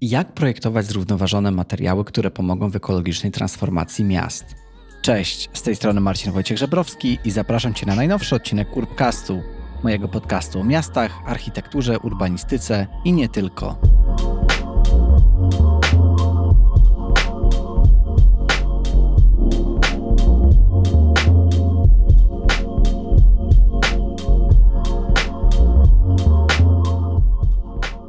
Jak projektować zrównoważone materiały, które pomogą w ekologicznej transformacji miast? Cześć, z tej strony Marcin Wojciech Żebrowski i zapraszam Cię na najnowszy odcinek Urbcastu, mojego podcastu o miastach, architekturze, urbanistyce i nie tylko.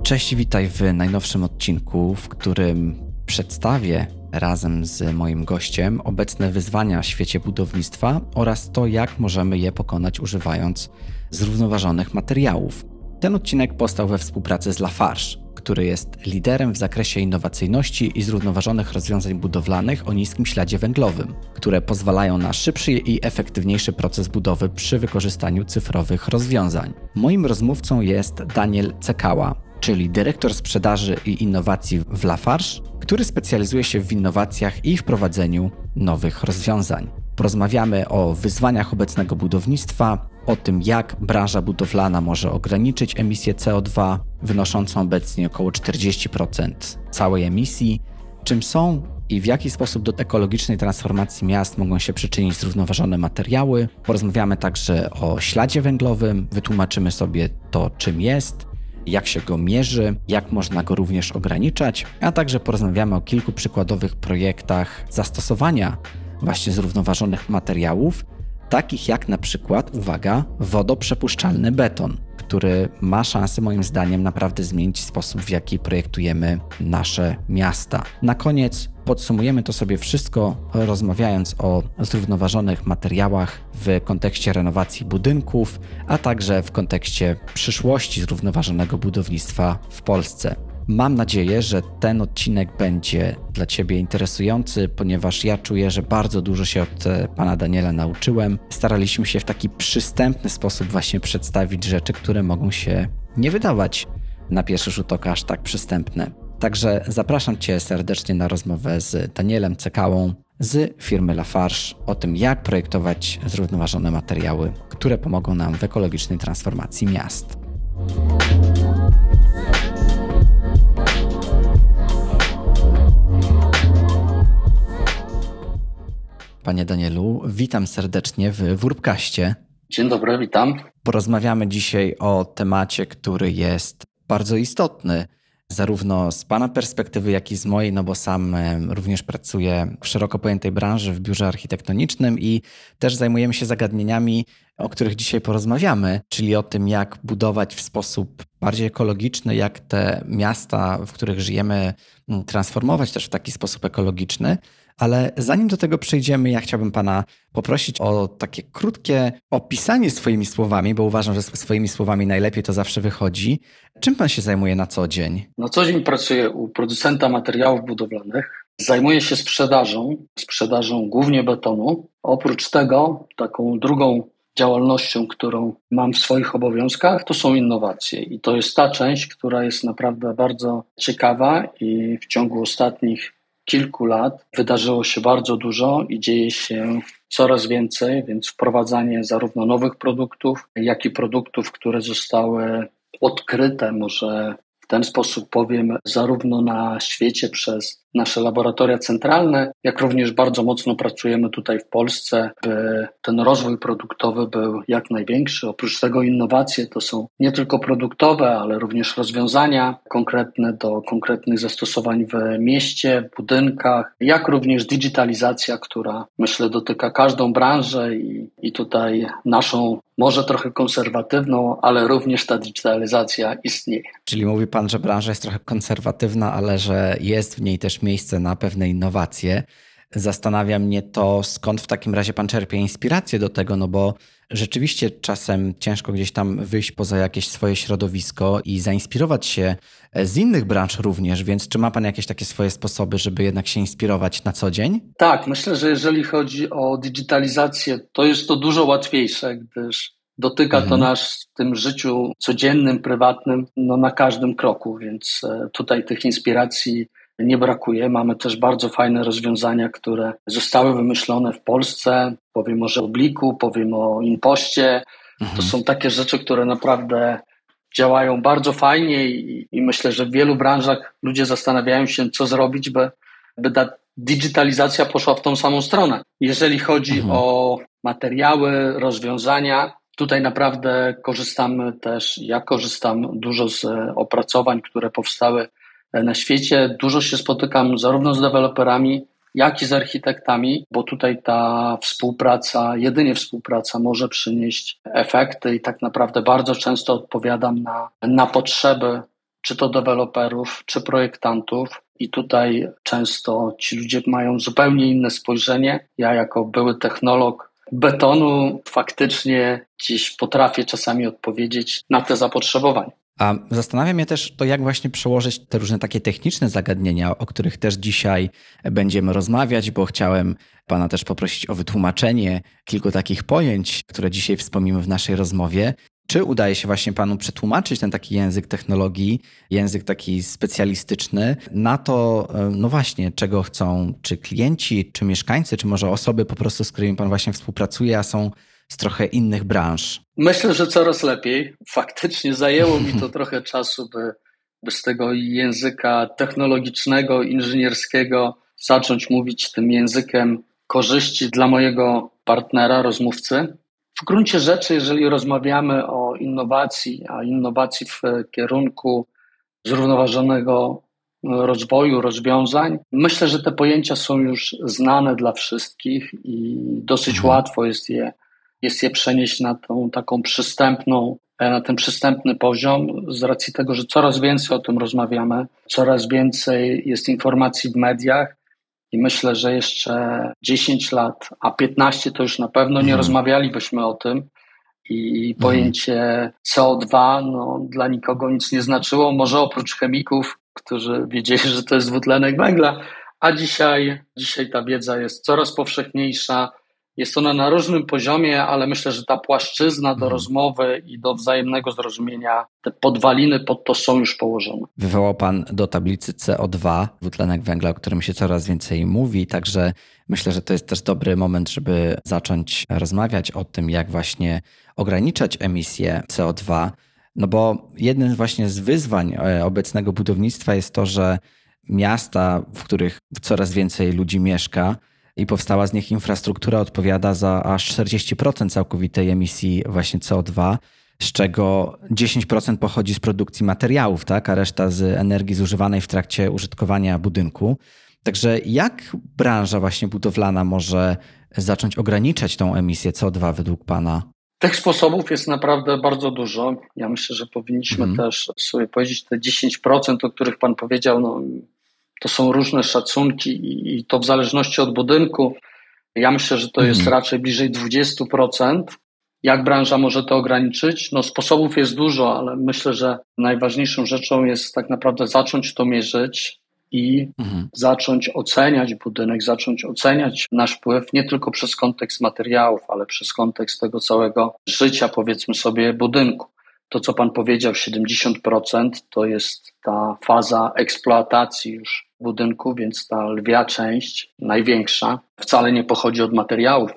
Cześć, witaj w najnowszym odcinku, w którym przedstawię razem z moim gościem obecne wyzwania w świecie budownictwa oraz to, jak możemy je pokonać używając zrównoważonych materiałów. Ten odcinek powstał we współpracy z Lafarge, który jest liderem w zakresie innowacyjności i zrównoważonych rozwiązań budowlanych o niskim śladzie węglowym, które pozwalają na szybszy i efektywniejszy proces budowy przy wykorzystaniu cyfrowych rozwiązań. Moim rozmówcą jest Daniel Cekała, czyli dyrektor sprzedaży i innowacji w Lafarge, który specjalizuje się w innowacjach i wprowadzeniu nowych rozwiązań. Porozmawiamy o wyzwaniach obecnego budownictwa, o tym, jak branża budowlana może ograniczyć emisję CO2, wynoszącą obecnie około 40% całej emisji, czym są i w jaki sposób do ekologicznej transformacji miast mogą się przyczynić zrównoważone materiały. Porozmawiamy także o śladzie węglowym, wytłumaczymy sobie to, czym jest, jak się go mierzy, jak można go również ograniczać, a także porozmawiamy o kilku przykładowych projektach zastosowania właśnie zrównoważonych materiałów, takich jak na przykład, uwaga, wodoprzepuszczalny beton, który ma szansę moim zdaniem naprawdę zmienić sposób, w jaki projektujemy nasze miasta. Na koniec podsumujemy to sobie wszystko, rozmawiając o zrównoważonych materiałach w kontekście renowacji budynków, a także w kontekście przyszłości zrównoważonego budownictwa w Polsce. Mam nadzieję, że ten odcinek będzie dla Ciebie interesujący, ponieważ ja czuję, że bardzo dużo się od e, pana Daniela nauczyłem. Staraliśmy się w taki przystępny sposób właśnie przedstawić rzeczy, które mogą się nie wydawać na pierwszy rzut oka aż tak przystępne. Także zapraszam Cię serdecznie na rozmowę z Danielem Cekałą z firmy Lafarge o tym, jak projektować zrównoważone materiały, które pomogą nam w ekologicznej transformacji miast. Panie Danielu, witam serdecznie w Wórbkaście. Dzień dobry, witam. Porozmawiamy dzisiaj o temacie, który jest bardzo istotny, zarówno z Pana perspektywy, jak i z mojej, no bo sam również pracuję w szeroko pojętej branży w biurze architektonicznym i też zajmujemy się zagadnieniami, o których dzisiaj porozmawiamy, czyli o tym, jak budować w sposób bardziej ekologiczny, jak te miasta, w których żyjemy, transformować też w taki sposób ekologiczny. Ale zanim do tego przejdziemy, ja chciałbym Pana poprosić o takie krótkie opisanie swoimi słowami, bo uważam, że swoimi słowami najlepiej to zawsze wychodzi. Czym Pan się zajmuje na co dzień? Na co dzień pracuję u producenta materiałów budowlanych. Zajmuję się sprzedażą, sprzedażą głównie betonu. Oprócz tego, taką drugą działalnością, którą mam w swoich obowiązkach, to są innowacje. I to jest ta część, która jest naprawdę bardzo ciekawa i w ciągu ostatnich kilku lat wydarzyło się bardzo dużo i dzieje się coraz więcej, więc wprowadzanie zarówno nowych produktów, jak i produktów, które zostały odkryte, może w ten sposób powiem, zarówno na świecie przez nasze laboratoria centralne, jak również bardzo mocno pracujemy tutaj w Polsce, by ten rozwój produktowy był jak największy. Oprócz tego innowacje to są nie tylko produktowe, ale również rozwiązania konkretne do konkretnych zastosowań w mieście, w budynkach, jak również digitalizacja, która myślę dotyka każdą branżę i, i tutaj naszą może trochę konserwatywną, ale również ta digitalizacja istnieje. Czyli mówi Pan, że branża jest trochę konserwatywna, ale że jest w niej też miejsce na pewne innowacje. Zastanawia mnie to, skąd w takim razie Pan czerpie inspirację do tego, no bo rzeczywiście czasem ciężko gdzieś tam wyjść poza jakieś swoje środowisko i zainspirować się z innych branż również, więc czy ma Pan jakieś takie swoje sposoby, żeby jednak się inspirować na co dzień? Tak, myślę, że jeżeli chodzi o digitalizację, to jest to dużo łatwiejsze, gdyż dotyka mhm. to nas w tym życiu codziennym, prywatnym, no na każdym kroku, więc e, tutaj tych inspiracji nie brakuje. Mamy też bardzo fajne rozwiązania, które zostały wymyślone w Polsce. Powiem o Obliku, powiem o Impoście. Mhm. To są takie rzeczy, które naprawdę działają bardzo fajnie i, i myślę, że w wielu branżach ludzie zastanawiają się, co zrobić, by, by ta digitalizacja poszła w tą samą stronę. Jeżeli chodzi mhm. o materiały, rozwiązania, tutaj naprawdę korzystamy też, ja korzystam dużo z opracowań, które powstały na świecie. Dużo się spotykam zarówno z deweloperami, jak i z architektami, bo tutaj ta współpraca, jedynie współpraca może przynieść efekty i tak naprawdę bardzo często odpowiadam na, na potrzeby czy to deweloperów, czy projektantów. I tutaj często ci ludzie mają zupełnie inne spojrzenie. Ja, jako były technolog betonu, faktycznie gdzieś potrafię czasami odpowiedzieć na te zapotrzebowania. A zastanawia mnie też to, jak właśnie przełożyć te różne takie techniczne zagadnienia, o których też dzisiaj będziemy rozmawiać, bo chciałem Pana też poprosić o wytłumaczenie kilku takich pojęć, które dzisiaj wspomnimy w naszej rozmowie. Czy udaje się właśnie Panu przetłumaczyć ten taki język technologii, język taki specjalistyczny na to, e, no właśnie, czego chcą czy klienci, czy mieszkańcy, czy może osoby po prostu, z którymi Pan właśnie współpracuje, a są z trochę innych branż? Myślę, że coraz lepiej. Faktycznie zajęło mi to trochę czasu, by, by z tego języka technologicznego, inżynierskiego zacząć mówić tym językiem korzyści dla mojego partnera, rozmówcy. W gruncie rzeczy, jeżeli rozmawiamy o innowacji, a innowacji w kierunku zrównoważonego rozwoju, rozwiązań, myślę, że te pojęcia są już znane dla wszystkich i dosyć mhm. łatwo jest je jest je przenieść na tą taką przystępną, e, na ten przystępny poziom, z racji tego, że coraz więcej o tym rozmawiamy, coraz więcej jest informacji w mediach i myślę, że jeszcze 10 lat, a 15 to już na pewno nie mhm. rozmawialibyśmy o tym. I pojęcie CO2 no, dla nikogo nic nie znaczyło, może oprócz chemików, którzy wiedzieli, że to jest dwutlenek węgla, a dzisiaj, dzisiaj ta wiedza jest coraz powszechniejsza, jest ona na różnym poziomie, ale myślę, że ta płaszczyzna do mhm. rozmowy i do wzajemnego zrozumienia, te podwaliny pod to są już położone. Wywołał Pan do tablicy CO2, dwutlenek węgla, o którym się coraz więcej mówi, także myślę, że to jest też dobry moment, żeby zacząć rozmawiać o tym, jak właśnie ograniczać emisję CO2. No bo jednym właśnie z wyzwań e, obecnego budownictwa jest to, że miasta, w których coraz więcej ludzi mieszka, i powstała z nich infrastruktura odpowiada za aż 40% całkowitej emisji właśnie CO2, z czego 10% pochodzi z produkcji materiałów, tak, a reszta z energii zużywanej w trakcie użytkowania budynku. Także jak branża właśnie budowlana może zacząć ograniczać tą emisję CO2 według Pana? Tych sposobów jest naprawdę bardzo dużo. Ja myślę, że powinniśmy mm. też sobie powiedzieć te 10%, o których Pan powiedział, no, to są różne szacunki i to w zależności od budynku. Ja myślę, że to jest mhm. raczej bliżej 20%. Jak branża może to ograniczyć? No, sposobów jest dużo, ale myślę, że najważniejszą rzeczą jest tak naprawdę zacząć to mierzyć i mhm. zacząć oceniać budynek, zacząć oceniać nasz wpływ nie tylko przez kontekst materiałów, ale przez kontekst tego całego życia, powiedzmy sobie, budynku. To, co Pan powiedział, 70% to jest ta faza eksploatacji już budynku, więc ta lwia część, największa, wcale nie pochodzi od materiałów,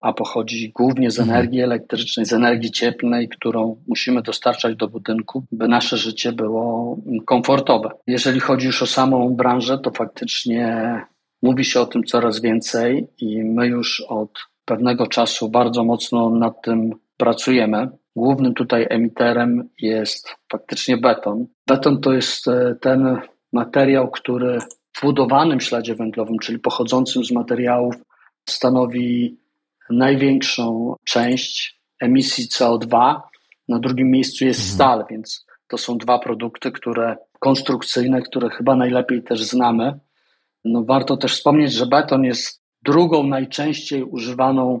a pochodzi głównie z mhm. energii elektrycznej, z energii cieplnej, którą musimy dostarczać do budynku, by nasze życie było komfortowe. Jeżeli chodzi już o samą branżę, to faktycznie mówi się o tym coraz więcej i my już od pewnego czasu bardzo mocno nad tym pracujemy. Głównym tutaj emiterem jest faktycznie beton. Beton to jest e, ten materiał, który w budowanym śladzie węglowym, czyli pochodzącym z materiałów, stanowi największą część emisji CO2. Na drugim miejscu jest mhm. stal, więc to są dwa produkty, które konstrukcyjne, które chyba najlepiej też znamy. No warto też wspomnieć, że beton jest drugą najczęściej używaną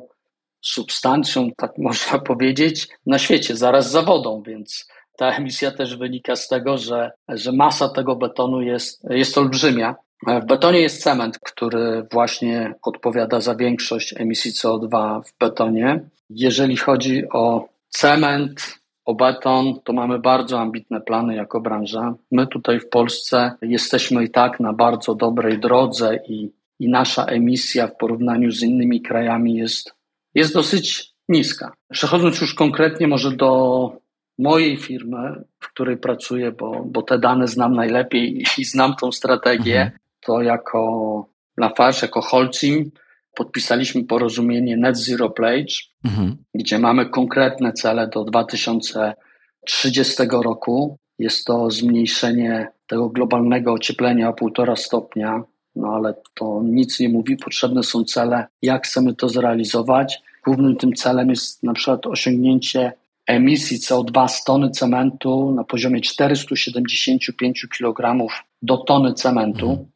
substancją, tak można powiedzieć, na świecie, zaraz za wodą, więc ta emisja też wynika z tego, że, że masa tego betonu jest, jest olbrzymia. W betonie jest cement, który właśnie odpowiada za większość emisji CO2 w betonie. Jeżeli chodzi o cement, o beton, to mamy bardzo ambitne plany jako branża. My tutaj w Polsce jesteśmy i tak na bardzo dobrej drodze i, i nasza emisja w porównaniu z innymi krajami jest jest dosyć niska. Przechodząc już konkretnie może do mojej firmy, w której pracuję, bo, bo te dane znam najlepiej i znam tą strategię, mhm. to jako Lafarge, jako Holcim podpisaliśmy porozumienie Net Zero Pledge, mhm. gdzie mamy konkretne cele do 2030 roku. Jest to zmniejszenie tego globalnego ocieplenia o 1,5 stopnia, no ale to nic nie mówi. Potrzebne są cele, jak chcemy to zrealizować. Głównym tym celem jest na przykład osiągnięcie emisji CO2 z tony cementu na poziomie 475 kg do tony cementu. Mhm.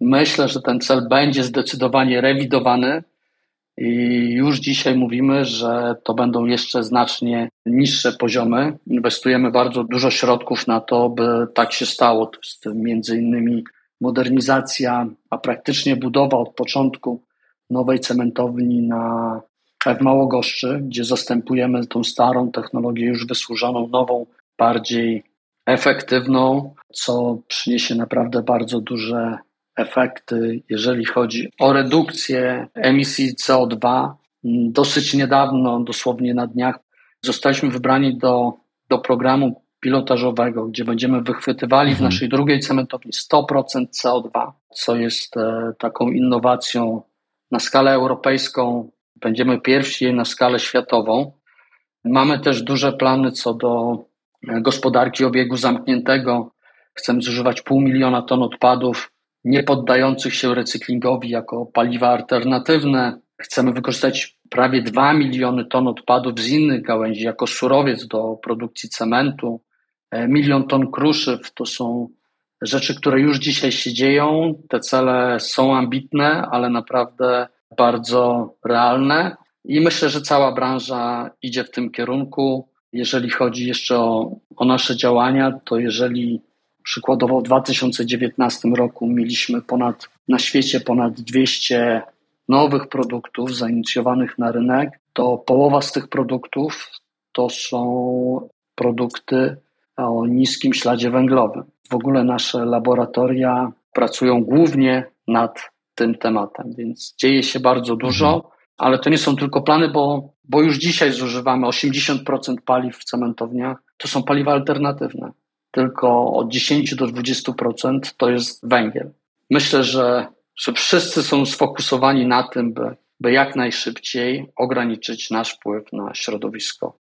Myślę, że ten cel będzie zdecydowanie rewidowany i już dzisiaj mówimy, że to będą jeszcze znacznie niższe poziomy. Inwestujemy bardzo dużo środków na to, by tak się stało. To jest między innymi modernizacja, a praktycznie budowa od początku nowej cementowni na w Małogoszczy, gdzie zastępujemy tą starą technologię już wysłużoną, nową, bardziej efektywną, co przyniesie naprawdę bardzo duże efekty, jeżeli chodzi o redukcję emisji CO2. Dosyć niedawno, dosłownie na dniach, zostaliśmy wybrani do, do programu pilotażowego, gdzie będziemy wychwytywali mhm. w naszej drugiej cementowni 100% CO2, co jest e, taką innowacją na skalę europejską. Będziemy pierwsi na skalę światową. Mamy też duże plany co do e, gospodarki obiegu zamkniętego. Chcemy zużywać pół miliona ton odpadów nie poddających się recyklingowi jako paliwa alternatywne. Chcemy wykorzystać prawie 2 miliony ton odpadów z innych gałęzi jako surowiec do produkcji cementu. E, milion ton kruszyw to są rzeczy, które już dzisiaj się dzieją. Te cele są ambitne, ale naprawdę bardzo realne. I myślę, że cała branża idzie w tym kierunku. Jeżeli chodzi jeszcze o, o nasze działania, to jeżeli Przykładowo w 2019 roku mieliśmy ponad, na świecie ponad 200 nowych produktów zainicjowanych na rynek. To połowa z tych produktów to są produkty o niskim śladzie węglowym. W ogóle nasze laboratoria pracują głównie nad tym tematem, więc dzieje się bardzo dużo, mhm. ale to nie są tylko plany, bo, bo już dzisiaj zużywamy 80% paliw w cementowniach, to są paliwa alternatywne tylko od 10 do 20% to jest węgiel. Myślę, że, że wszyscy są sfokusowani na tym, by, by jak najszybciej ograniczyć nasz wpływ na środowisko.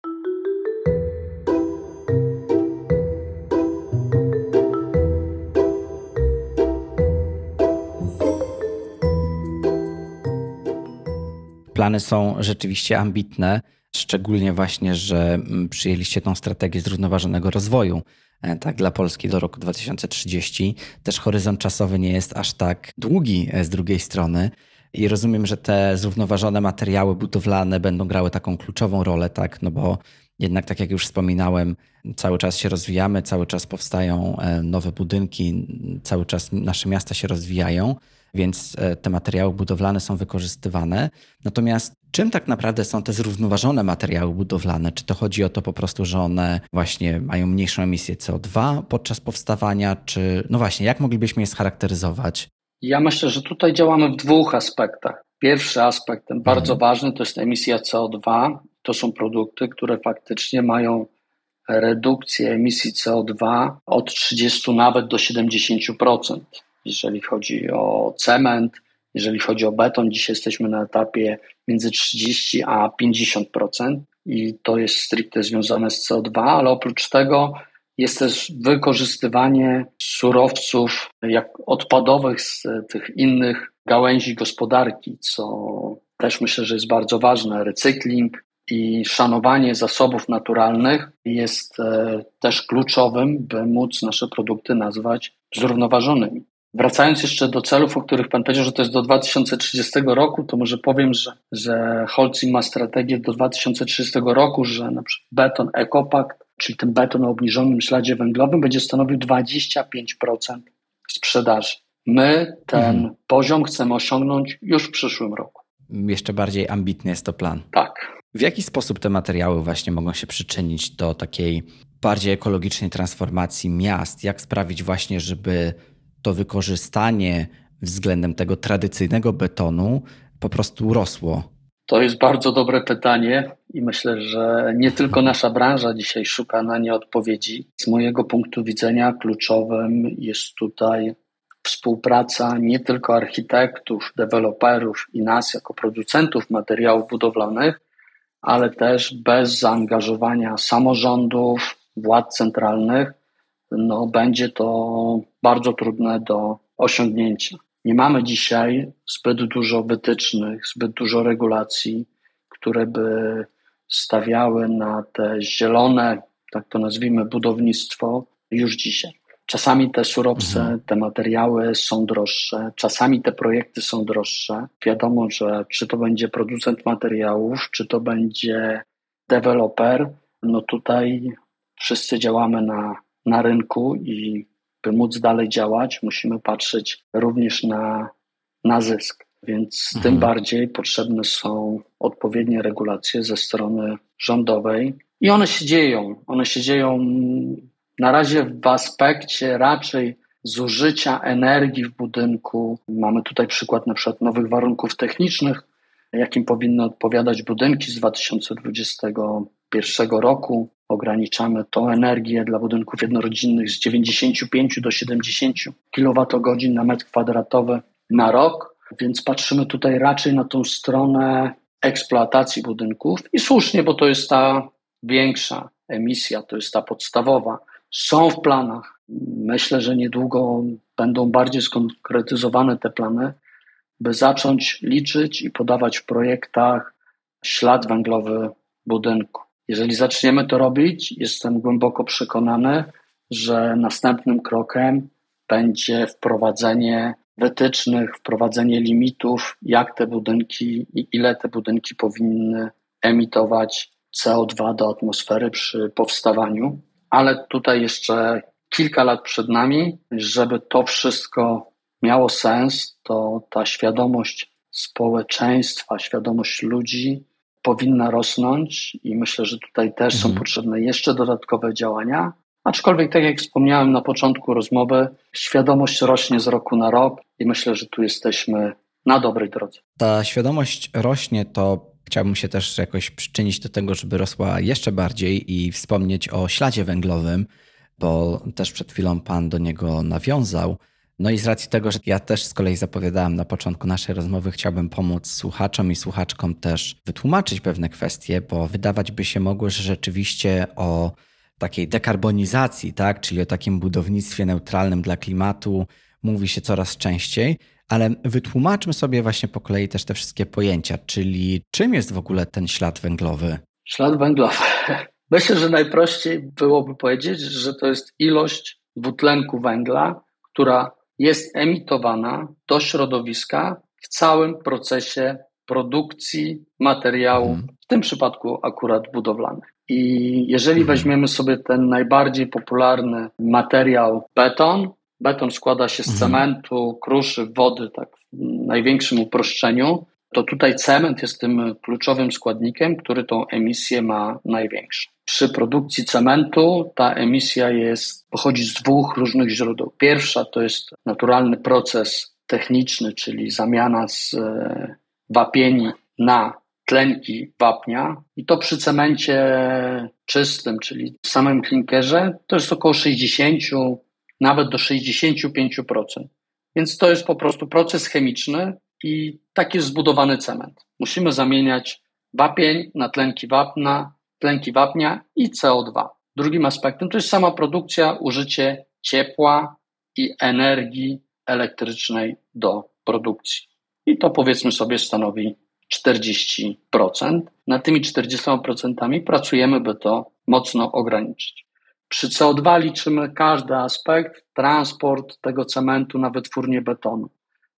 Plany są rzeczywiście ambitne, szczególnie właśnie, że mm, przyjęliście tą strategię zrównoważonego rozwoju. E, tak, dla Polski do roku 2030. Też horyzont czasowy nie jest aż tak długi e, z drugiej strony. I rozumiem, że te zrównoważone materiały budowlane będą grały taką kluczową rolę, tak, no bo jednak, tak jak już wspominałem, cały czas się rozwijamy, cały czas powstają e, nowe budynki, cały czas nasze miasta się rozwijają więc e, te materiały budowlane są wykorzystywane. Natomiast czym tak naprawdę są te zrównoważone materiały budowlane? Czy to chodzi o to po prostu, że one właśnie mają mniejszą emisję CO2 podczas powstawania, czy no właśnie, jak moglibyśmy je scharakteryzować? Ja myślę, że tutaj działamy w dwóch aspektach. Pierwszy aspekt, ten bardzo mhm. ważny, to jest emisja CO2. To są produkty, które faktycznie mają redukcję emisji CO2 od 30 nawet do 70% jeżeli chodzi o cement, jeżeli chodzi o beton, dzisiaj jesteśmy na etapie między 30 a 50% i to jest stricte związane z CO2, ale oprócz tego jest też wykorzystywanie surowców jak odpadowych z tych innych gałęzi gospodarki, co też myślę, że jest bardzo ważne. Recykling i szanowanie zasobów naturalnych jest e, też kluczowym, by móc nasze produkty nazwać zrównoważonymi. Wracając jeszcze do celów, o których Pan powiedział, że to jest do 2030 roku, to może powiem, że, że Holcim ma strategię do 2030 roku, że na przykład beton EcoPact, czyli ten beton o obniżonym śladzie węglowym, będzie stanowił 25% sprzedaży. My ten mhm. poziom chcemy osiągnąć już w przyszłym roku. Jeszcze bardziej ambitny jest to plan. Tak. W jaki sposób te materiały właśnie mogą się przyczynić do takiej bardziej ekologicznej transformacji miast? Jak sprawić właśnie, żeby to wykorzystanie względem tego tradycyjnego betonu po prostu rosło. To jest bardzo dobre pytanie i myślę, że nie tylko nasza branża dzisiaj szuka na nie odpowiedzi. Z mojego punktu widzenia kluczowym jest tutaj współpraca nie tylko architektów, deweloperów i nas jako producentów materiałów budowlanych, ale też bez zaangażowania samorządów, władz centralnych, no, będzie to bardzo trudne do osiągnięcia. Nie mamy dzisiaj zbyt dużo wytycznych, zbyt dużo regulacji, które by stawiały na te zielone, tak to nazwijmy, budownictwo już dzisiaj. Czasami te surowce, mhm. te materiały są droższe, czasami te projekty są droższe. Wiadomo, że czy to będzie producent materiałów, czy to będzie deweloper, no tutaj wszyscy działamy na, na rynku i by móc dalej działać, musimy patrzeć również na, na zysk. Więc mhm. tym bardziej potrzebne są odpowiednie regulacje ze strony rządowej i one się dzieją. One się dzieją na razie w aspekcie raczej zużycia energii w budynku. Mamy tutaj przykład na przykład nowych warunków technicznych, jakim powinny odpowiadać budynki z 2021 roku. Ograniczamy tą energię dla budynków jednorodzinnych z 95 do 70 kWh na metr kwadratowy na rok, więc patrzymy tutaj raczej na tą stronę eksploatacji budynków i słusznie, bo to jest ta większa emisja, to jest ta podstawowa są w planach. Myślę, że niedługo będą bardziej skonkretyzowane te plany, by zacząć liczyć i podawać w projektach ślad węglowy budynku. Jeżeli zaczniemy to robić, jestem głęboko przekonany, że następnym krokiem będzie wprowadzenie wytycznych, wprowadzenie limitów, jak te budynki i ile te budynki powinny emitować CO2 do atmosfery przy powstawaniu. Ale tutaj jeszcze kilka lat przed nami, żeby to wszystko miało sens, to ta świadomość społeczeństwa, świadomość ludzi powinna rosnąć i myślę, że tutaj też mhm. są potrzebne jeszcze dodatkowe działania. Aczkolwiek, tak jak wspomniałem na początku rozmowy, świadomość rośnie z roku na rok i myślę, że tu jesteśmy na dobrej drodze. Ta świadomość rośnie, to Chciałbym się też jakoś przyczynić do tego, żeby rosła jeszcze bardziej i wspomnieć o śladzie węglowym, bo też przed chwilą Pan do niego nawiązał. No i z racji tego, że ja też z kolei zapowiadałem na początku naszej rozmowy, chciałbym pomóc słuchaczom i słuchaczkom też wytłumaczyć pewne kwestie, bo wydawać by się mogło, że rzeczywiście o takiej dekarbonizacji, tak, czyli o takim budownictwie neutralnym dla klimatu mówi się coraz częściej, ale wytłumaczmy sobie właśnie po kolei też te wszystkie pojęcia, czyli czym jest w ogóle ten ślad węglowy? Ślad węglowy. Myślę, że najprościej byłoby powiedzieć, że to jest ilość dwutlenku węgla, która jest emitowana do środowiska w całym procesie produkcji materiału, hmm. w tym przypadku akurat budowlanych. I jeżeli hmm. weźmiemy sobie ten najbardziej popularny materiał beton, Beton składa się z mhm. cementu, kruszy, wody, tak w największym uproszczeniu. To tutaj cement jest tym kluczowym składnikiem, który tą emisję ma największą. Przy produkcji cementu ta emisja jest, pochodzi z dwóch różnych źródeł. Pierwsza to jest naturalny proces techniczny, czyli zamiana z e, wapieni na tlenki wapnia i to przy cemencie czystym, czyli w samym klinkerze, to jest około 60 nawet do 65%. Więc to jest po prostu proces chemiczny i tak jest zbudowany cement. Musimy zamieniać wapień na tlenki wapna, tlenki wapnia i CO2. Drugim aspektem to jest sama produkcja, użycie ciepła i energii elektrycznej do produkcji. I to powiedzmy sobie stanowi 40%. Nad tymi 40% pracujemy, by to mocno ograniczyć. Przy CO2 liczymy każdy aspekt, transport tego cementu na wytwórnię betonu.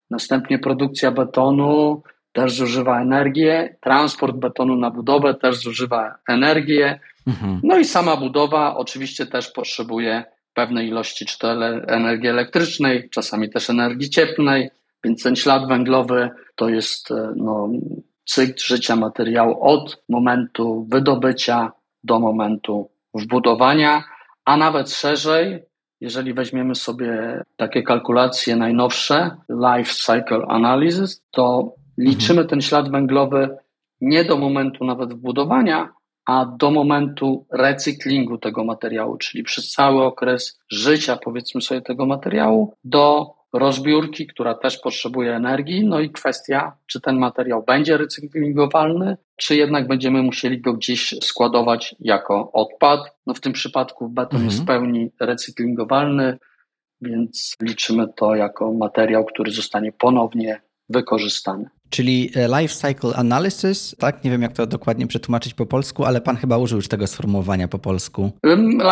Następnie produkcja betonu też zużywa energię, transport betonu na budowę też zużywa energię. Mhm. No i sama budowa oczywiście też potrzebuje pewnej ilości czy to energii elektrycznej, czasami też energii cieplnej, więc ten ślad węglowy to jest e, no, cykl życia materiału od momentu wydobycia do momentu wbudowania a nawet szerzej, jeżeli weźmiemy sobie takie kalkulacje najnowsze, Life Cycle Analysis, to liczymy ten ślad węglowy nie do momentu nawet wbudowania, a do momentu recyklingu tego materiału, czyli przez cały okres życia, powiedzmy sobie, tego materiału, do rozbiórki, która też potrzebuje energii. No i kwestia, czy ten materiał będzie recyklingowalny, czy jednak będziemy musieli go gdzieś składować jako odpad. No w tym przypadku beton mhm. jest w pełni recyklingowalny, więc liczymy to jako materiał, który zostanie ponownie wykorzystany. Czyli e, life cycle analysis, tak? Nie wiem, jak to dokładnie przetłumaczyć po polsku, ale pan chyba użył już tego sformułowania po polsku.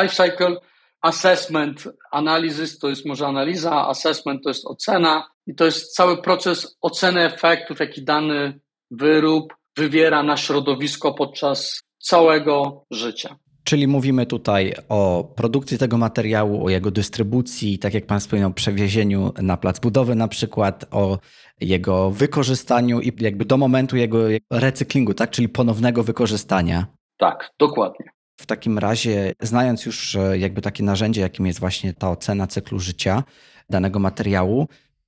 Life cycle assessment, analizys to jest może analiza, assessment to jest ocena i to jest cały proces oceny efektów, jaki dany wyrób wywiera na środowisko podczas całego życia. Czyli mówimy tutaj o produkcji tego materiału, o jego dystrybucji, tak jak Pan wspomniał, przewiezieniu na plac budowy na przykład, o jego wykorzystaniu i jakby do momentu jego recyklingu, tak? Czyli ponownego wykorzystania. Tak, dokładnie. W takim razie, znając już jakby takie narzędzie, jakim jest właśnie ta ocena cyklu życia danego materiału,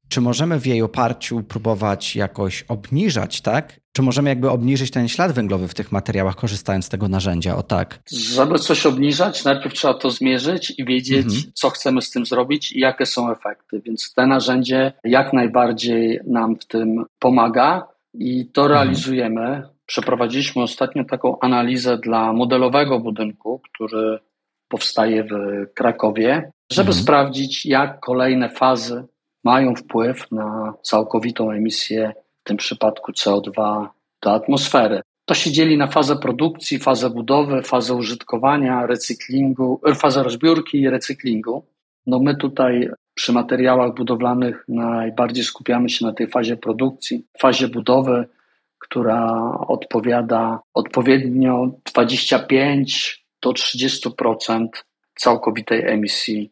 czy możemy w jej oparciu próbować jakoś obniżać, tak? Czy możemy jakby obniżyć ten ślad węglowy w tych materiałach, korzystając z tego narzędzia? O tak. Żeby coś obniżać, najpierw trzeba to zmierzyć i wiedzieć, mhm. co chcemy z tym zrobić i jakie są efekty. Więc te narzędzie jak najbardziej nam w tym pomaga i to mhm. realizujemy. Przeprowadziliśmy ostatnio taką analizę dla modelowego budynku, który powstaje w Krakowie, żeby mhm. sprawdzić, jak kolejne fazy mają wpływ na całkowitą emisję, w tym przypadku CO2 do atmosfery. To się dzieli na fazę produkcji, fazę budowy, fazę użytkowania, recyklingu, e, fazę rozbiórki i recyklingu. No my tutaj przy materiałach budowlanych najbardziej skupiamy się na tej fazie produkcji, fazie budowy, która odpowiada odpowiednio 25 do 30% całkowitej emisji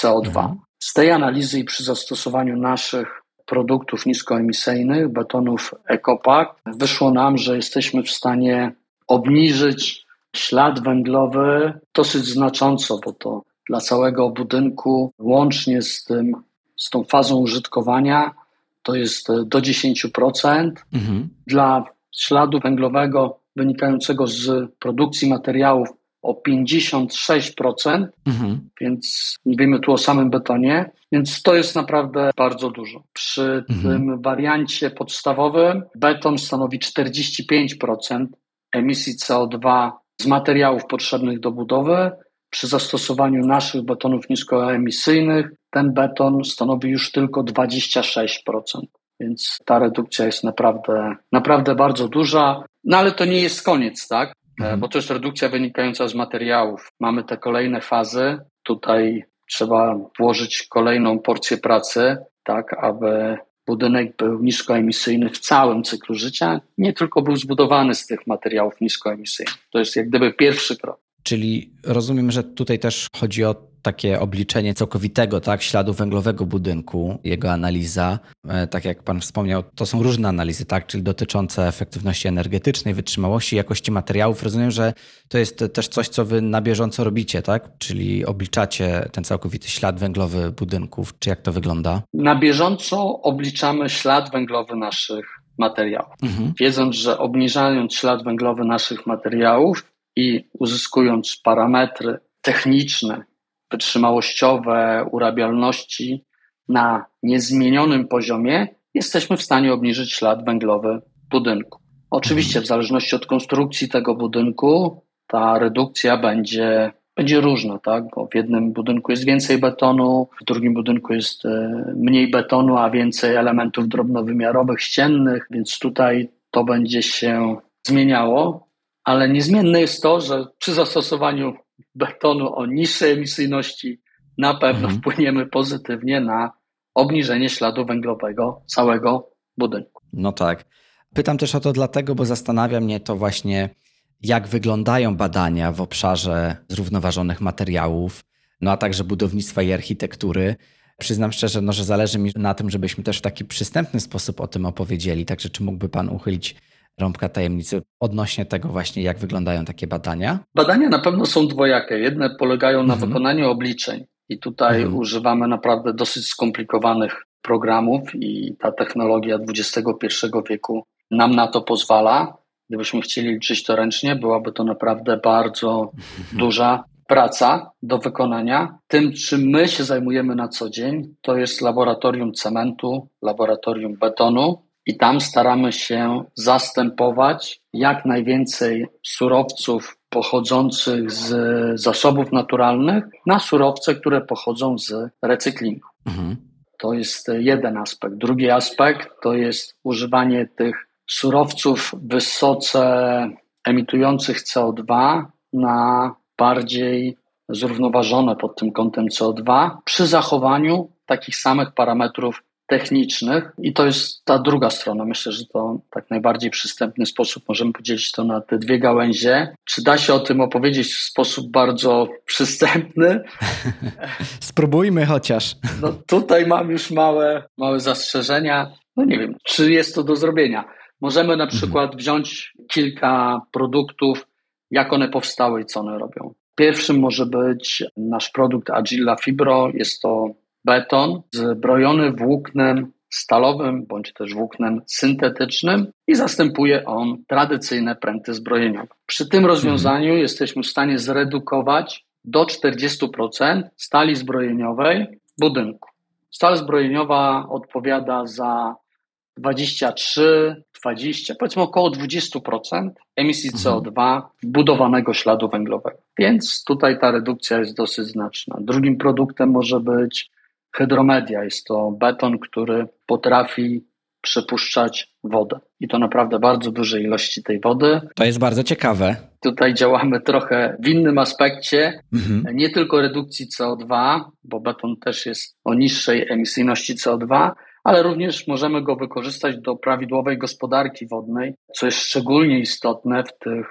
CO2. Mhm. Z tej analizy i przy zastosowaniu naszych produktów niskoemisyjnych, betonów EcoPack, wyszło nam, że jesteśmy w stanie obniżyć ślad węglowy dosyć znacząco, bo to dla całego budynku, łącznie z, tym, z tą fazą użytkowania, to jest do 10%. Mhm. Dla śladu węglowego wynikającego z produkcji materiałów o 56%, mhm. więc mówimy tu o samym betonie, więc to jest naprawdę bardzo dużo. Przy mhm. tym wariancie podstawowym beton stanowi 45% emisji CO2 z materiałów potrzebnych do budowy. Przy zastosowaniu naszych betonów niskoemisyjnych ten beton stanowi już tylko 26%. Więc ta redukcja jest naprawdę, naprawdę bardzo duża. No ale to nie jest koniec, tak? E, mhm. bo to jest redukcja wynikająca z materiałów. Mamy te kolejne fazy. Tutaj trzeba włożyć kolejną porcję pracy, tak aby budynek był niskoemisyjny w całym cyklu życia, nie tylko był zbudowany z tych materiałów niskoemisyjnych. To jest jak gdyby pierwszy krok. Czyli rozumiem, że tutaj też chodzi o takie obliczenie całkowitego tak, śladu węglowego budynku, jego analiza. E, tak jak Pan wspomniał, to są różne analizy, tak, czyli dotyczące efektywności energetycznej, wytrzymałości, jakości materiałów. Rozumiem, że to jest też coś, co Wy na bieżąco robicie, tak? Czyli obliczacie ten całkowity ślad węglowy budynków. Czy jak to wygląda? Na bieżąco obliczamy ślad węglowy naszych materiałów. Mhm. Wiedząc, że obniżając ślad węglowy naszych materiałów i uzyskując parametry techniczne, wytrzymałościowe, urabialności na niezmienionym poziomie, jesteśmy w stanie obniżyć ślad węglowy budynku. Oczywiście w zależności od konstrukcji tego budynku ta redukcja będzie, będzie różna, tak? Bo w jednym budynku jest więcej betonu, w drugim budynku jest e, mniej betonu, a więcej elementów drobnowymiarowych, ściennych, więc tutaj to będzie się zmieniało, ale niezmienne jest to, że przy zastosowaniu betonu o niższej emisyjności na pewno mhm. wpłyniemy pozytywnie na obniżenie śladu węglowego całego budynku. No tak. Pytam też o to dlatego, bo zastanawia mnie to właśnie, jak wyglądają badania w obszarze zrównoważonych materiałów, no a także budownictwa i architektury. Przyznam szczerze, no, że zależy mi na tym, żebyśmy też w taki przystępny sposób o tym opowiedzieli. Także czy mógłby Pan uchylić rąbka tajemnicy odnośnie tego właśnie, jak wyglądają takie badania? Badania na pewno są dwojakie. Jedne polegają na mhm. wykonaniu obliczeń i tutaj mhm. używamy naprawdę dosyć skomplikowanych programów i ta technologia XXI wieku nam na to pozwala. Gdybyśmy chcieli liczyć to ręcznie, byłaby to naprawdę bardzo duża praca do wykonania. Tym, czym my się zajmujemy na co dzień, to jest laboratorium cementu, laboratorium betonu, i tam staramy się zastępować jak najwięcej surowców pochodzących z zasobów naturalnych na surowce, które pochodzą z recyklingu. Mhm. To jest jeden aspekt. Drugi aspekt to jest używanie tych surowców wysoce emitujących CO2 na bardziej zrównoważone pod tym kątem CO2 przy zachowaniu takich samych parametrów technicznych i to jest ta druga strona. Myślę, że to tak najbardziej przystępny sposób możemy podzielić to na te dwie gałęzie. Czy da się o tym opowiedzieć w sposób bardzo przystępny? Spróbujmy chociaż. No tutaj mam już małe, małe zastrzeżenia. No nie wiem, czy jest to do zrobienia. Możemy na przykład wziąć kilka produktów, jak one powstały i co one robią. Pierwszym może być nasz produkt Agila Fibro. Jest to beton zbrojony włóknem stalowym bądź też włóknem syntetycznym i zastępuje on tradycyjne pręty zbrojeniowe. Przy tym rozwiązaniu mhm. jesteśmy w stanie zredukować do 40% stali zbrojeniowej budynku. Stal zbrojeniowa odpowiada za 23, 20, powiedzmy około 20% emisji mhm. CO2 budowanego śladu węglowego. Więc tutaj ta redukcja jest dosyć znaczna. Drugim produktem może być hydromedia. Jest to beton, który potrafi przepuszczać wodę. I to naprawdę bardzo duże ilości tej wody. To jest bardzo ciekawe. Tutaj działamy trochę w innym aspekcie, mhm. nie tylko redukcji CO2, bo beton też jest o niższej emisyjności CO2, ale również możemy go wykorzystać do prawidłowej gospodarki wodnej, co jest szczególnie istotne w tych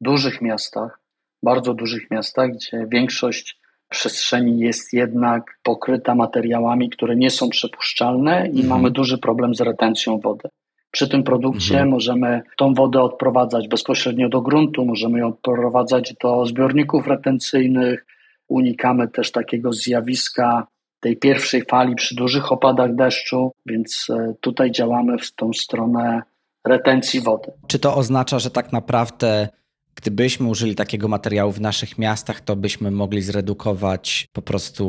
dużych miastach, bardzo dużych miastach, gdzie większość przestrzeni jest jednak pokryta materiałami, które nie są przepuszczalne i mhm. mamy duży problem z retencją wody. Przy tym produkcie mhm. możemy tą wodę odprowadzać bezpośrednio do gruntu, możemy ją odprowadzać do zbiorników retencyjnych. Unikamy też takiego zjawiska tej pierwszej fali przy dużych opadach deszczu, więc e, tutaj działamy w tą stronę retencji wody. Czy to oznacza, że tak naprawdę Gdybyśmy użyli takiego materiału w naszych miastach, to byśmy mogli zredukować po prostu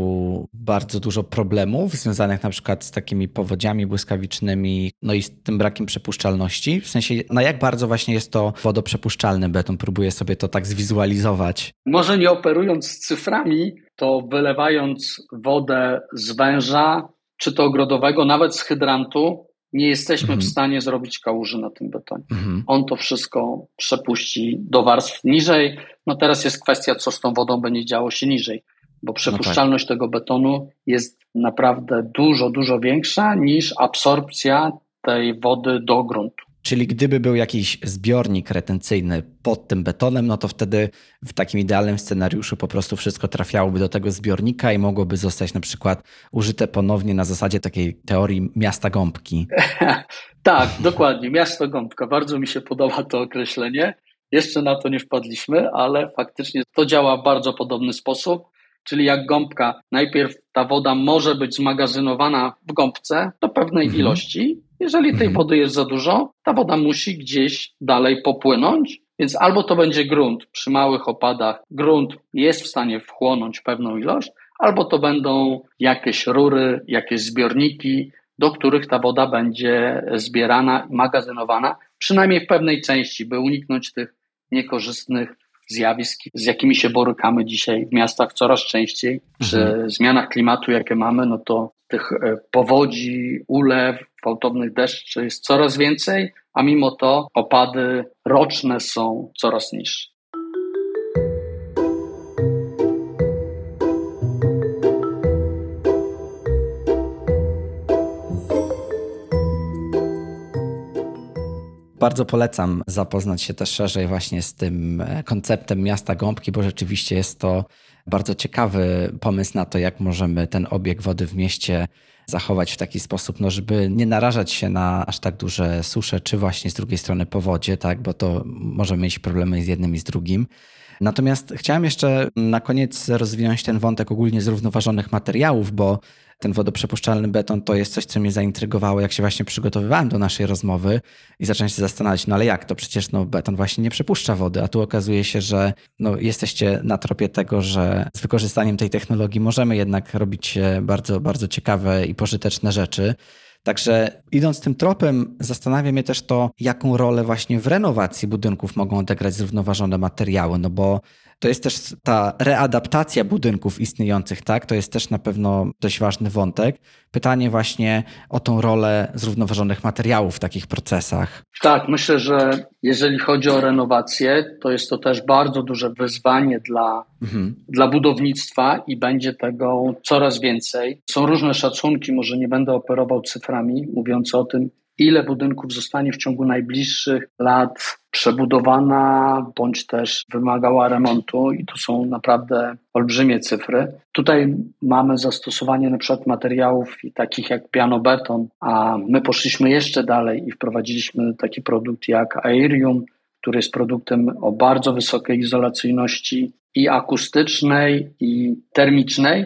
bardzo dużo problemów związanych na przykład z takimi powodziami błyskawicznymi, no i z tym brakiem przepuszczalności. W sensie, na jak bardzo właśnie jest to wodoprzepuszczalny beton? Próbuję sobie to tak zwizualizować. Może nie operując cyframi, to wylewając wodę z węża, czy to ogrodowego, nawet z hydrantu, nie jesteśmy mhm. w stanie zrobić kałuży na tym betonie. Mhm. On to wszystko przepuści do warstw niżej. No teraz jest kwestia, co z tą wodą będzie działo się niżej, bo przepuszczalność no tak. tego betonu jest naprawdę dużo, dużo większa niż absorpcja tej wody do gruntu. Czyli gdyby był jakiś zbiornik retencyjny pod tym betonem, no to wtedy w takim idealnym scenariuszu po prostu wszystko trafiałoby do tego zbiornika i mogłoby zostać na przykład użyte ponownie na zasadzie takiej teorii miasta gąbki. tak, dokładnie, miasto gąbka. Bardzo mi się podoba to określenie. Jeszcze na to nie wpadliśmy, ale faktycznie to działa w bardzo podobny sposób. Czyli jak gąbka, najpierw ta woda może być zmagazynowana w gąbce do pewnej mhm. ilości, jeżeli tej mhm. wody jest za dużo, ta woda musi gdzieś dalej popłynąć, więc albo to będzie grunt przy małych opadach, grunt jest w stanie wchłonąć pewną ilość, albo to będą jakieś rury, jakieś zbiorniki, do których ta woda będzie zbierana i magazynowana, przynajmniej w pewnej części, by uniknąć tych niekorzystnych zjawisk, z jakimi się borykamy dzisiaj w miastach coraz częściej. Przy mhm. zmianach klimatu, jakie mamy, no to tych e, powodzi, ulew, gwałtownych deszczy jest coraz więcej, a mimo to opady roczne są coraz niższe. Bardzo polecam zapoznać się też szerzej właśnie z tym e, konceptem miasta gąbki, bo rzeczywiście jest to bardzo ciekawy pomysł na to, jak możemy ten obieg wody w mieście zachować w taki sposób, no żeby nie narażać się na aż tak duże susze, czy właśnie z drugiej strony powodzie, tak, bo to możemy mieć problemy z jednym i z drugim. Natomiast chciałem jeszcze na koniec rozwinąć ten wątek ogólnie zrównoważonych materiałów, bo ten wodoprzepuszczalny beton to jest coś, co mnie zaintrygowało, jak się właśnie przygotowywałem do naszej rozmowy i zacząłem się zastanawiać, no ale jak to przecież no, beton właśnie nie przepuszcza wody, a tu okazuje się, że no, jesteście na tropie tego, że z wykorzystaniem tej technologii możemy jednak robić bardzo, bardzo ciekawe i pożyteczne rzeczy. Także idąc tym tropem, zastanawia mnie też to, jaką rolę właśnie w renowacji budynków mogą odegrać zrównoważone materiały, no bo to jest też ta readaptacja budynków istniejących, tak? To jest też na pewno dość ważny wątek. Pytanie właśnie o tą rolę zrównoważonych materiałów w takich procesach. Tak, myślę, że jeżeli chodzi o renowację, to jest to też bardzo duże wyzwanie dla, mhm. dla budownictwa i będzie tego coraz więcej. Są różne szacunki, może nie będę operował cyframi, mówiące o tym, ile budynków zostanie w ciągu najbliższych lat przebudowana bądź też wymagała remontu i to są naprawdę olbrzymie cyfry. Tutaj mamy zastosowanie na przykład materiałów takich jak pianobeton, a my poszliśmy jeszcze dalej i wprowadziliśmy taki produkt jak Aerium, który jest produktem o bardzo wysokiej izolacyjności i akustycznej, i termicznej,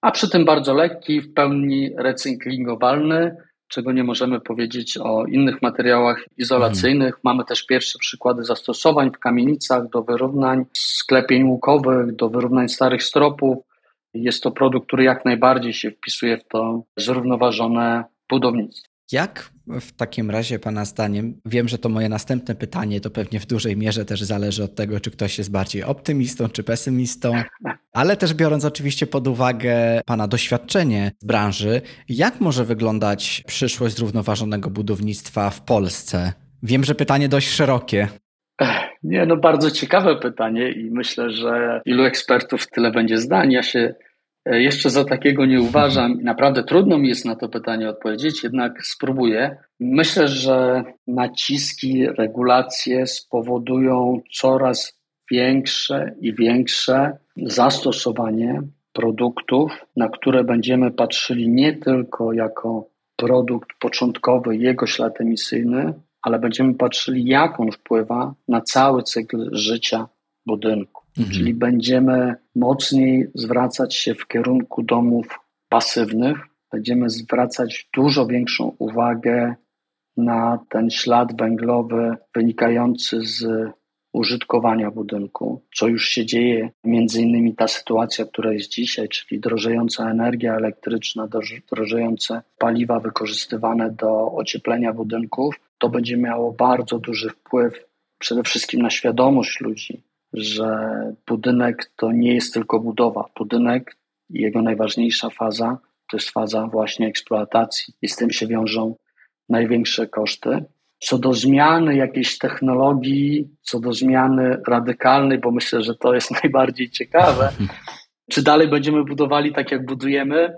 a przy tym bardzo lekki, w pełni recyklingowalny czego nie możemy powiedzieć o innych materiałach izolacyjnych. Mhm. Mamy też pierwsze przykłady zastosowań w kamienicach do wyrównań sklepień łukowych, do wyrównań starych stropów. Jest to produkt, który jak najbardziej się wpisuje w to zrównoważone budownictwo. Jak w takim razie Pana zdaniem, wiem, że to moje następne pytanie, to pewnie w dużej mierze też zależy od tego, czy ktoś jest bardziej optymistą czy pesymistą, ale też biorąc oczywiście pod uwagę Pana doświadczenie z branży, jak może wyglądać przyszłość zrównoważonego budownictwa w Polsce? Wiem, że pytanie dość szerokie. Nie, no bardzo ciekawe pytanie i myślę, że ilu ekspertów tyle będzie zdań. Ja się jeszcze za takiego nie uważam. Naprawdę trudno mi jest na to pytanie odpowiedzieć, jednak spróbuję. Myślę, że naciski, regulacje spowodują coraz większe i większe zastosowanie produktów, na które będziemy patrzyli nie tylko jako produkt początkowy, jego ślad emisyjny, ale będziemy patrzyli, jak on wpływa na cały cykl życia budynku. Mhm. Czyli będziemy mocniej zwracać się w kierunku domów pasywnych, będziemy zwracać dużo większą uwagę na ten ślad węglowy wynikający z użytkowania budynku, co już się dzieje, między innymi ta sytuacja, która jest dzisiaj, czyli drożejąca energia elektryczna, drożejące paliwa wykorzystywane do ocieplenia budynków, to będzie miało bardzo duży wpływ przede wszystkim na świadomość ludzi, że budynek to nie jest tylko budowa. Budynek jego najważniejsza faza to jest faza właśnie eksploatacji i z tym się wiążą największe koszty. Co do zmiany jakiejś technologii, co do zmiany radykalnej, bo myślę, że to jest najbardziej ciekawe, czy dalej będziemy budowali tak, jak budujemy?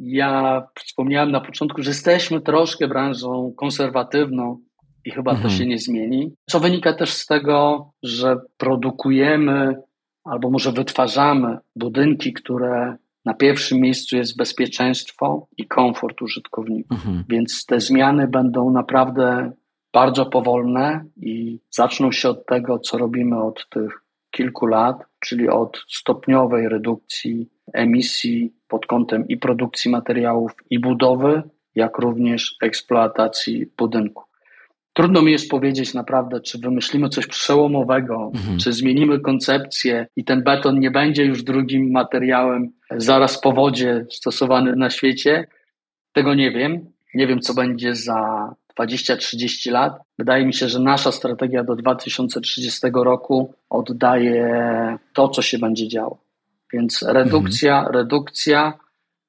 Ja wspomniałem na początku, że jesteśmy troszkę branżą konserwatywną, i chyba mhm. to się nie zmieni. Co wynika też z tego, że produkujemy albo może wytwarzamy budynki, które na pierwszym miejscu jest bezpieczeństwo i komfort użytkowników. Mhm. Więc te zmiany będą naprawdę bardzo powolne i zaczną się od tego, co robimy od tych kilku lat, czyli od stopniowej redukcji emisji pod kątem i produkcji materiałów, i budowy, jak również eksploatacji budynku. Trudno mi jest powiedzieć naprawdę, czy wymyślimy coś przełomowego, mhm. czy zmienimy koncepcję i ten beton nie będzie już drugim materiałem zaraz po wodzie stosowany na świecie. Tego nie wiem. Nie wiem, co będzie za 20-30 lat. Wydaje mi się, że nasza strategia do 2030 roku oddaje to, co się będzie działo. Więc redukcja, mhm. redukcja,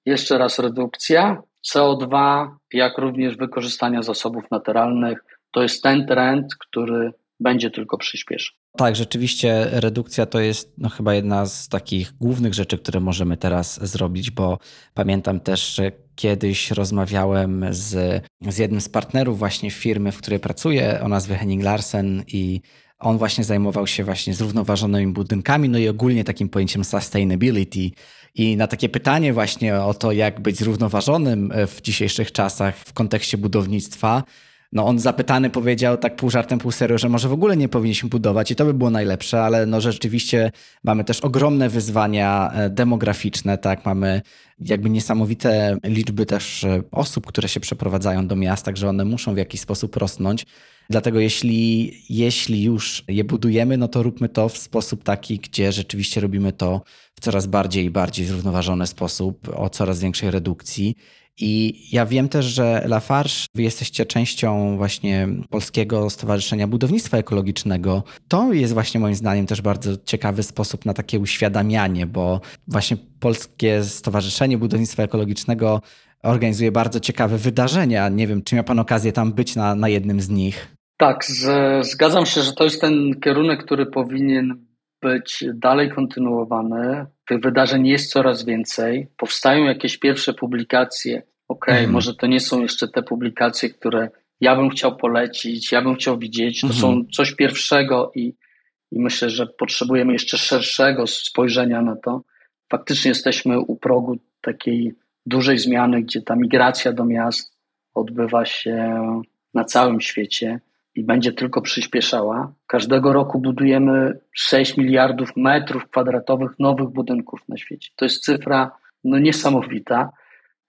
jeszcze raz redukcja CO2, jak również wykorzystania zasobów naturalnych to jest ten trend, który będzie tylko przyspieszał. Tak, rzeczywiście redukcja to jest no, chyba jedna z takich głównych rzeczy, które możemy teraz zrobić, bo pamiętam też, że kiedyś rozmawiałem z, z jednym z partnerów właśnie firmy, w której pracuję o nazwie Henning Larsen i on właśnie zajmował się właśnie zrównoważonymi budynkami, no i ogólnie takim pojęciem sustainability. I na takie pytanie właśnie o to, jak być zrównoważonym w dzisiejszych czasach w kontekście budownictwa, no on zapytany powiedział tak pół żartem, pół serio, że może w ogóle nie powinniśmy budować i to by było najlepsze, ale no rzeczywiście mamy też ogromne wyzwania e, demograficzne, tak, mamy jakby niesamowite liczby też e, osób, które się przeprowadzają do miast, także one muszą w jakiś sposób rosnąć. Dlatego jeśli, jeśli już je budujemy, no to róbmy to w sposób taki, gdzie rzeczywiście robimy to w coraz bardziej i bardziej zrównoważony sposób, o coraz większej redukcji. I ja wiem też, że Lafarge, wy jesteście częścią właśnie Polskiego Stowarzyszenia Budownictwa Ekologicznego. To jest właśnie moim zdaniem też bardzo ciekawy sposób na takie uświadamianie, bo właśnie Polskie Stowarzyszenie Budownictwa Ekologicznego organizuje bardzo ciekawe wydarzenia. Nie wiem, czy miał Pan okazję tam być na, na jednym z nich? Tak, z, zgadzam się, że to jest ten kierunek, który powinien być dalej kontynuowany. Tych wydarzeń jest coraz więcej. Powstają jakieś pierwsze publikacje. Okej, okay, może to nie są jeszcze te publikacje, które ja bym chciał polecić, ja bym chciał widzieć. To mhm. są coś pierwszego i, i myślę, że potrzebujemy jeszcze szerszego spojrzenia na to. Faktycznie jesteśmy u progu takiej dużej zmiany, gdzie ta migracja do miast odbywa się na całym świecie i będzie tylko przyspieszała. Każdego roku budujemy 6 miliardów metrów kwadratowych nowych budynków na świecie. To jest cyfra no, niesamowita.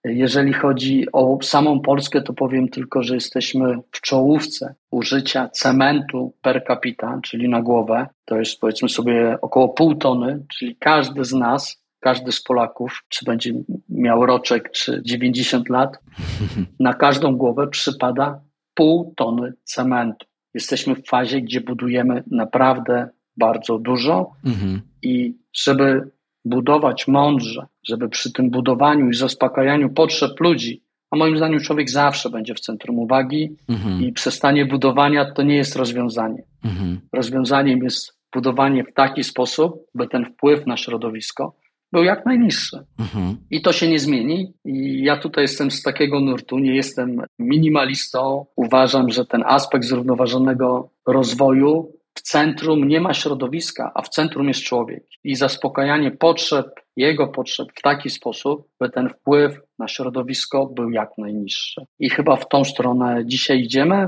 Jeżeli chodzi o samą Polskę, to powiem tylko, że jesteśmy w czołówce użycia cementu per capita, czyli na głowę. To jest powiedzmy sobie około pół tony, czyli każdy z nas, każdy z Polaków, czy będzie miał roczek, czy 90 lat, na każdą głowę przypada pół tony cementu. Jesteśmy w fazie, gdzie budujemy naprawdę bardzo dużo mhm. i żeby budować mądrze, żeby przy tym budowaniu i zaspokajaniu potrzeb ludzi, a moim zdaniem człowiek zawsze będzie w centrum uwagi mhm. i przestanie budowania to nie jest rozwiązanie. Mhm. Rozwiązaniem jest budowanie w taki sposób, by ten wpływ na środowisko był jak najniższy. Mhm. I to się nie zmieni. I ja tutaj jestem z takiego nurtu, nie jestem minimalistą. Uważam, że ten aspekt zrównoważonego rozwoju w centrum nie ma środowiska, a w centrum jest człowiek. I zaspokajanie potrzeb, jego potrzeb w taki sposób, by ten wpływ na środowisko był jak najniższy. I chyba w tą stronę dzisiaj idziemy.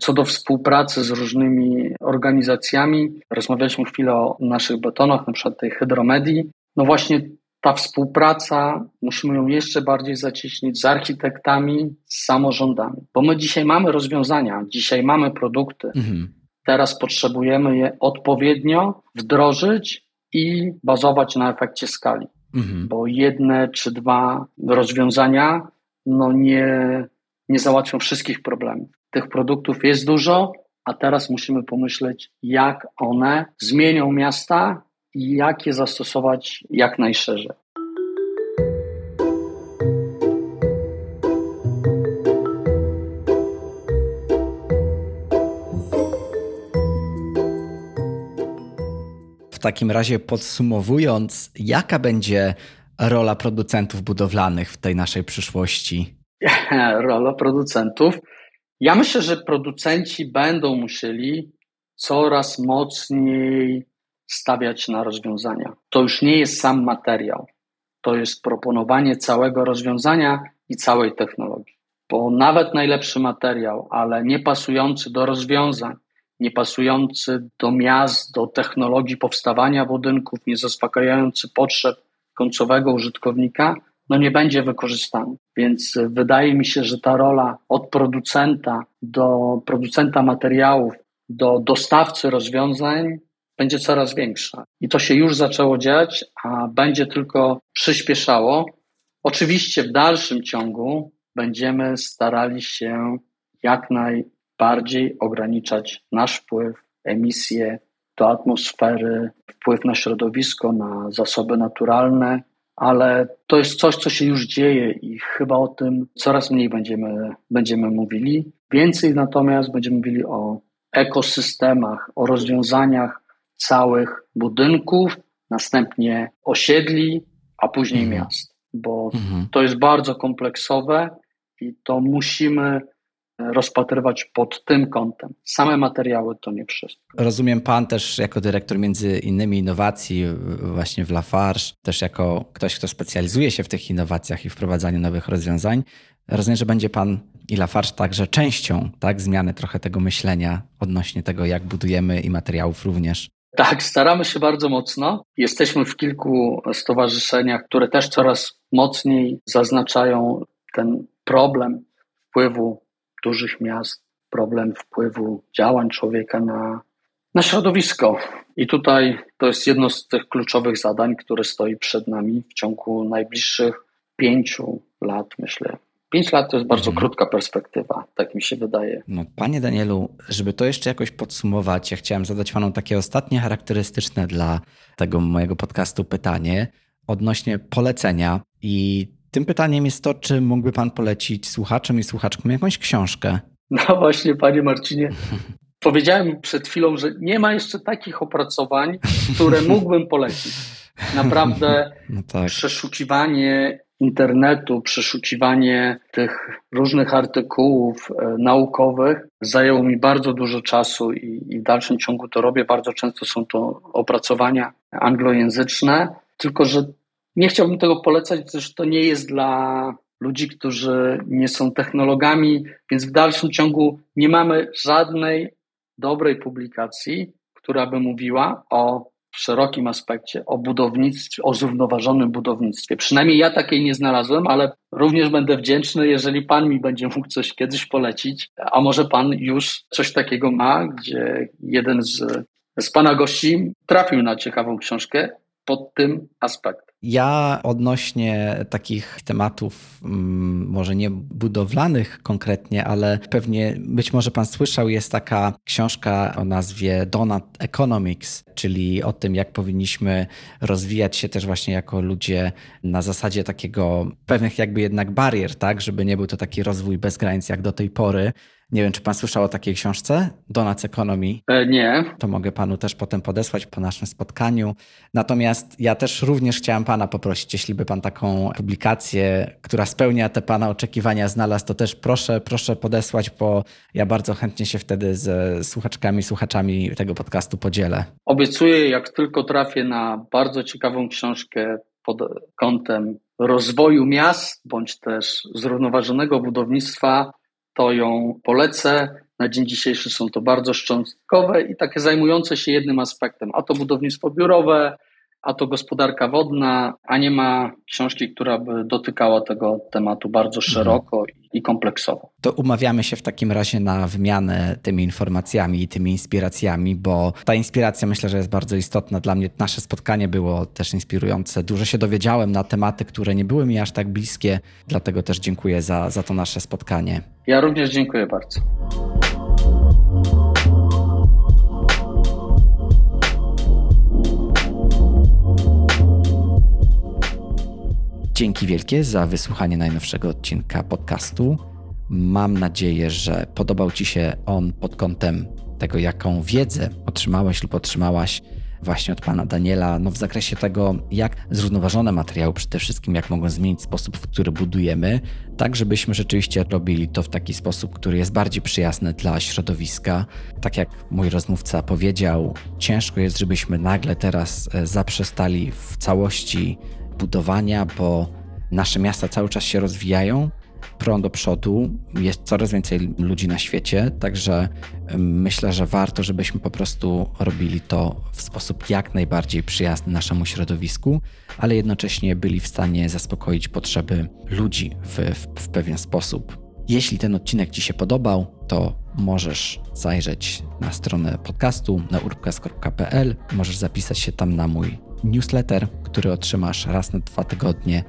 Co do współpracy z różnymi organizacjami, rozmawialiśmy chwilę o naszych betonach, na przykład tej hydromedii no właśnie ta współpraca, musimy ją jeszcze bardziej zacieśnić z architektami, z samorządami, bo my dzisiaj mamy rozwiązania, dzisiaj mamy produkty. Mhm. Teraz potrzebujemy je odpowiednio wdrożyć i bazować na efekcie skali, mhm. bo jedne czy dwa rozwiązania no nie, nie załatwią wszystkich problemów. Tych produktów jest dużo, a teraz musimy pomyśleć, jak one zmienią miasta i jak je zastosować jak najszerzej. W takim razie podsumowując, jaka będzie rola producentów budowlanych w tej naszej przyszłości? rola producentów. Ja myślę, że producenci będą musieli coraz mocniej stawiać na rozwiązania. To już nie jest sam materiał, to jest proponowanie całego rozwiązania i całej technologii. Bo nawet najlepszy materiał, ale nie pasujący do rozwiązań, nie pasujący do miast, do technologii powstawania budynków, nie zaspokajający potrzeb końcowego użytkownika, no nie będzie wykorzystany. Więc wydaje mi się, że ta rola od producenta do producenta materiałów, do dostawcy rozwiązań będzie coraz większa. I to się już zaczęło dziać, a będzie tylko przyspieszało. Oczywiście w dalszym ciągu będziemy starali się jak najbardziej ograniczać nasz wpływ, emisje do atmosfery, wpływ na środowisko, na zasoby naturalne, ale to jest coś, co się już dzieje i chyba o tym coraz mniej będziemy, będziemy mówili. Więcej natomiast będziemy mówili o ekosystemach, o rozwiązaniach całych budynków, następnie osiedli, a później mhm. miast, bo mhm. to jest bardzo kompleksowe i to musimy rozpatrywać pod tym kątem. Same materiały to nie wszystko. Rozumiem pan też jako dyrektor między innymi innowacji właśnie w Lafarge, też jako ktoś, kto specjalizuje się w tych innowacjach i wprowadzaniu nowych rozwiązań. Rozumiem, że będzie pan i Lafarge także częścią tak, zmiany trochę tego myślenia odnośnie tego, jak budujemy i materiałów również. Tak, staramy się bardzo mocno. Jesteśmy w kilku stowarzyszeniach, które też coraz mocniej zaznaczają ten problem wpływu dużych miast, problem wpływu działań człowieka na, na środowisko. I tutaj to jest jedno z tych kluczowych zadań, które stoi przed nami w ciągu najbliższych pięciu lat, myślę. Pięć lat to jest bardzo mhm. krótka perspektywa, tak mi się wydaje. No, panie Danielu, żeby to jeszcze jakoś podsumować, ja chciałem zadać panu takie ostatnie charakterystyczne dla tego mojego podcastu pytanie odnośnie polecenia. I tym pytaniem jest to, czy mógłby pan polecić słuchaczom i słuchaczkom jakąś książkę? No właśnie, panie Marcinie. Powiedziałem przed chwilą, że nie ma jeszcze takich opracowań, które mógłbym polecić. Naprawdę no tak. przeszukiwanie internetu, przeszukiwanie tych różnych artykułów e, naukowych zajęło mi bardzo dużo czasu i, i w dalszym ciągu to robię. Bardzo często są to opracowania anglojęzyczne, tylko że nie chciałbym tego polecać, gdyż to nie jest dla ludzi, którzy nie są technologami, więc w dalszym ciągu nie mamy żadnej dobrej publikacji, która by mówiła o w szerokim aspekcie o budownictwie, o zrównoważonym budownictwie. Przynajmniej ja takiej nie znalazłem, ale również będę wdzięczny, jeżeli Pan mi będzie mógł coś kiedyś polecić, a może Pan już coś takiego ma, gdzie jeden z, z Pana gości trafił na ciekawą książkę pod tym aspektem. Ja odnośnie takich tematów, mm, może nie budowlanych konkretnie, ale pewnie być może Pan słyszał, jest taka książka o nazwie Donut Economics, czyli o tym, jak powinniśmy rozwijać się też właśnie jako ludzie na zasadzie takiego pewnych jakby jednak barier, tak, żeby nie był to taki rozwój bez granic jak do tej pory, nie wiem, czy pan słyszał o takiej książce, Donuts Economy. E, nie. To mogę panu też potem podesłać po naszym spotkaniu. Natomiast ja też również chciałem pana poprosić, jeśli by pan taką publikację, która spełnia te pana oczekiwania znalazł, to też proszę, proszę podesłać, bo ja bardzo chętnie się wtedy z słuchaczkami, słuchaczami tego podcastu podzielę. Obiecuję, jak tylko trafię na bardzo ciekawą książkę pod kątem rozwoju miast, bądź też zrównoważonego budownictwa, to ją polecę. Na dzień dzisiejszy są to bardzo szczątkowe i takie zajmujące się jednym aspektem, a to budownictwo biurowe, a to gospodarka wodna, a nie ma książki, która by dotykała tego tematu bardzo mhm. szeroko i kompleksowo. To umawiamy się w takim razie na wymianę tymi informacjami i tymi inspiracjami, bo ta inspiracja myślę, że jest bardzo istotna dla mnie. Nasze spotkanie było też inspirujące. Dużo się dowiedziałem na tematy, które nie były mi aż tak bliskie, dlatego też dziękuję za, za to nasze spotkanie. Ja również dziękuję bardzo. Dzięki wielkie za wysłuchanie najnowszego odcinka podcastu. Mam nadzieję, że podobał Ci się on pod kątem tego, jaką wiedzę otrzymałeś lub otrzymałaś właśnie od pana Daniela, no w zakresie tego, jak zrównoważone materiały przede wszystkim, jak mogą zmienić sposób, w który budujemy, tak żebyśmy rzeczywiście robili to w taki sposób, który jest bardziej przyjazny dla środowiska. Tak jak mój rozmówca powiedział, ciężko jest, żebyśmy nagle teraz e, zaprzestali w całości budowania, bo nasze miasta cały czas się rozwijają, prą do przodu, jest coraz więcej ludzi na świecie, także myślę, że warto, żebyśmy po prostu robili to w sposób jak najbardziej przyjazny naszemu środowisku, ale jednocześnie byli w stanie zaspokoić potrzeby ludzi w, w, w pewien sposób. Jeśli ten odcinek Ci się podobał, to możesz zajrzeć na stronę podcastu na urbcast.pl, możesz zapisać się tam na mój newsletter, który otrzymasz raz na dwa tygodnie,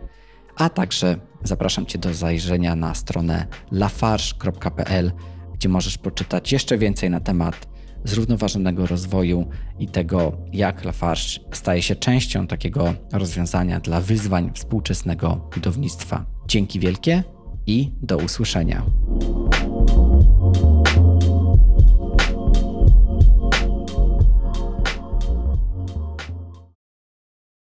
a także zapraszam Cię do zajrzenia na stronę lafarge.pl, gdzie możesz poczytać jeszcze więcej na temat zrównoważonego rozwoju i tego, jak Lafarge staje się częścią takiego rozwiązania dla wyzwań współczesnego budownictwa. Dzięki wielkie i do usłyszenia.